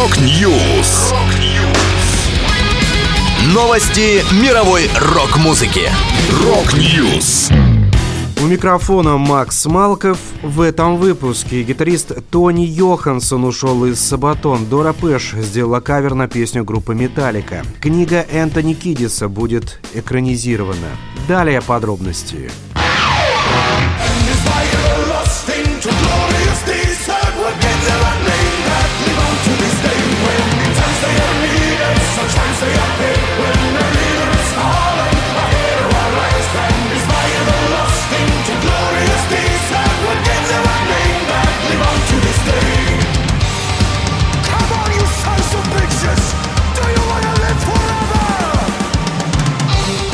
Rock News. Новости мировой рок-музыки. Rock News. У микрофона Макс Малков. В этом выпуске гитарист Тони Йоханссон ушел из Sabaton. Доро Пеш сделала кавер на песню группы Металлика. Книга Энтони Кидиса будет экранизирована. Далее подробности.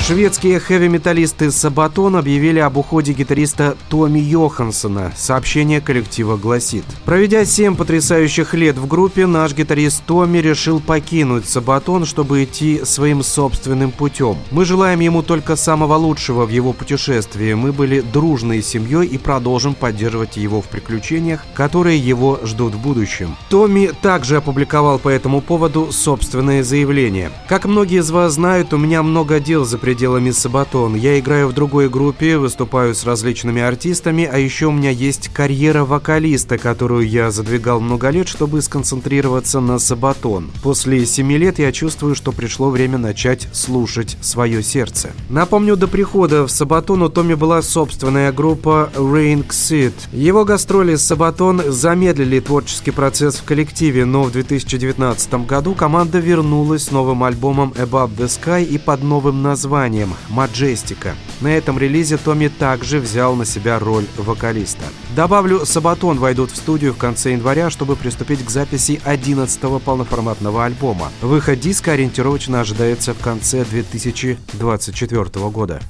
Шведские хэви-металлисты Сабатон объявили об уходе гитариста Томми Йоханссона. Сообщение коллектива гласит. Проведя семь потрясающих лет в группе, наш гитарист Томми решил покинуть Сабатон, чтобы идти своим собственным путем. Мы желаем ему только самого лучшего в его путешествии. Мы были дружной семьей и продолжим поддерживать его в приключениях, которые его ждут в будущем. Томми также опубликовал по этому поводу собственное заявление. Как многие из вас знают, у меня много дел за пределами пределами Сабатон. Я играю в другой группе, выступаю с различными артистами, а еще у меня есть карьера вокалиста, которую я задвигал много лет, чтобы сконцентрироваться на Сабатон. После семи лет я чувствую, что пришло время начать слушать свое сердце. Напомню, до прихода в Сабатон у Томми была собственная группа Rain Xit. Его гастроли с Сабатон замедлили творческий процесс в коллективе, но в 2019 году команда вернулась с новым альбомом Above the Sky и под новым названием названием «Маджестика». На этом релизе Томми также взял на себя роль вокалиста. Добавлю, Сабатон войдут в студию в конце января, чтобы приступить к записи 11-го полноформатного альбома. Выход диска ориентировочно ожидается в конце 2024 года.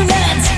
deliverance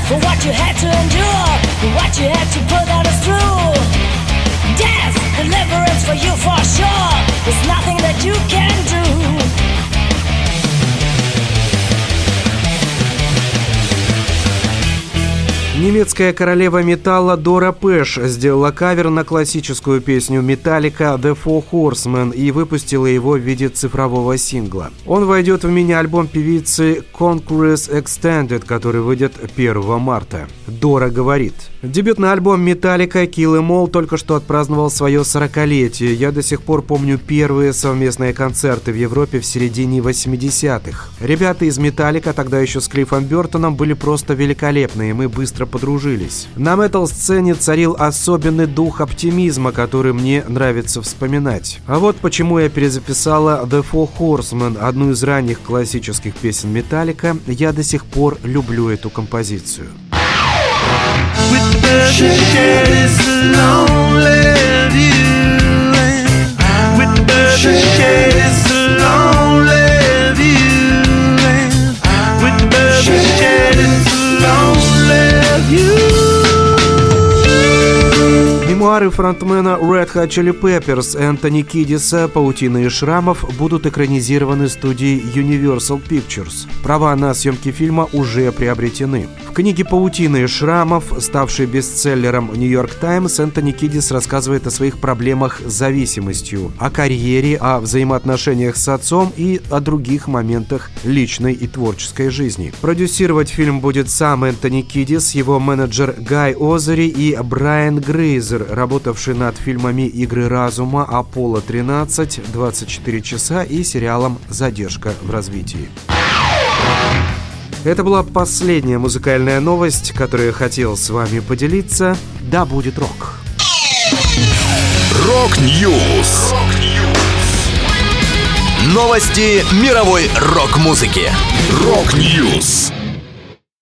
Немецкая королева металла Дора Пэш сделала кавер на классическую песню Металлика «The Four Horsemen» и выпустила его в виде цифрового сингла. Он войдет в мини-альбом певицы Conquerors Extended, который выйдет 1 марта. Дора говорит – Дебютный альбом Металлика Kill Em All только что отпраздновал свое 40-летие. Я до сих пор помню первые совместные концерты в Европе в середине 80-х. Ребята из Металлика, тогда еще с Клиффом Бертоном, были просто великолепны, и мы быстро подружились. На метал-сцене царил особенный дух оптимизма, который мне нравится вспоминать. А вот почему я перезаписала The Four Horsemen, одну из ранних классических песен Металлика. Я до сих пор люблю эту композицию. with the shed Мемуары фронтмена Red Hot Chili Peppers Энтони Кидиса «Паутина из шрамов» будут экранизированы студией Universal Pictures. Права на съемки фильма уже приобретены. В книге «Паутина из шрамов», ставшей бестселлером «Нью-Йорк Таймс», Энтони Кидис рассказывает о своих проблемах с зависимостью, о карьере, о взаимоотношениях с отцом и о других моментах личной и творческой жизни. Продюсировать фильм будет сам Энтони Кидис, его менеджер Гай Озери и Брайан Грейзер, работавший над фильмами «Игры разума», «Аполло-13», «24 часа» и сериалом «Задержка в развитии». Это была последняя музыкальная новость, которую я хотел с вами поделиться. Да будет рок! Rock News! Новости мировой рок-музыки. Rock News!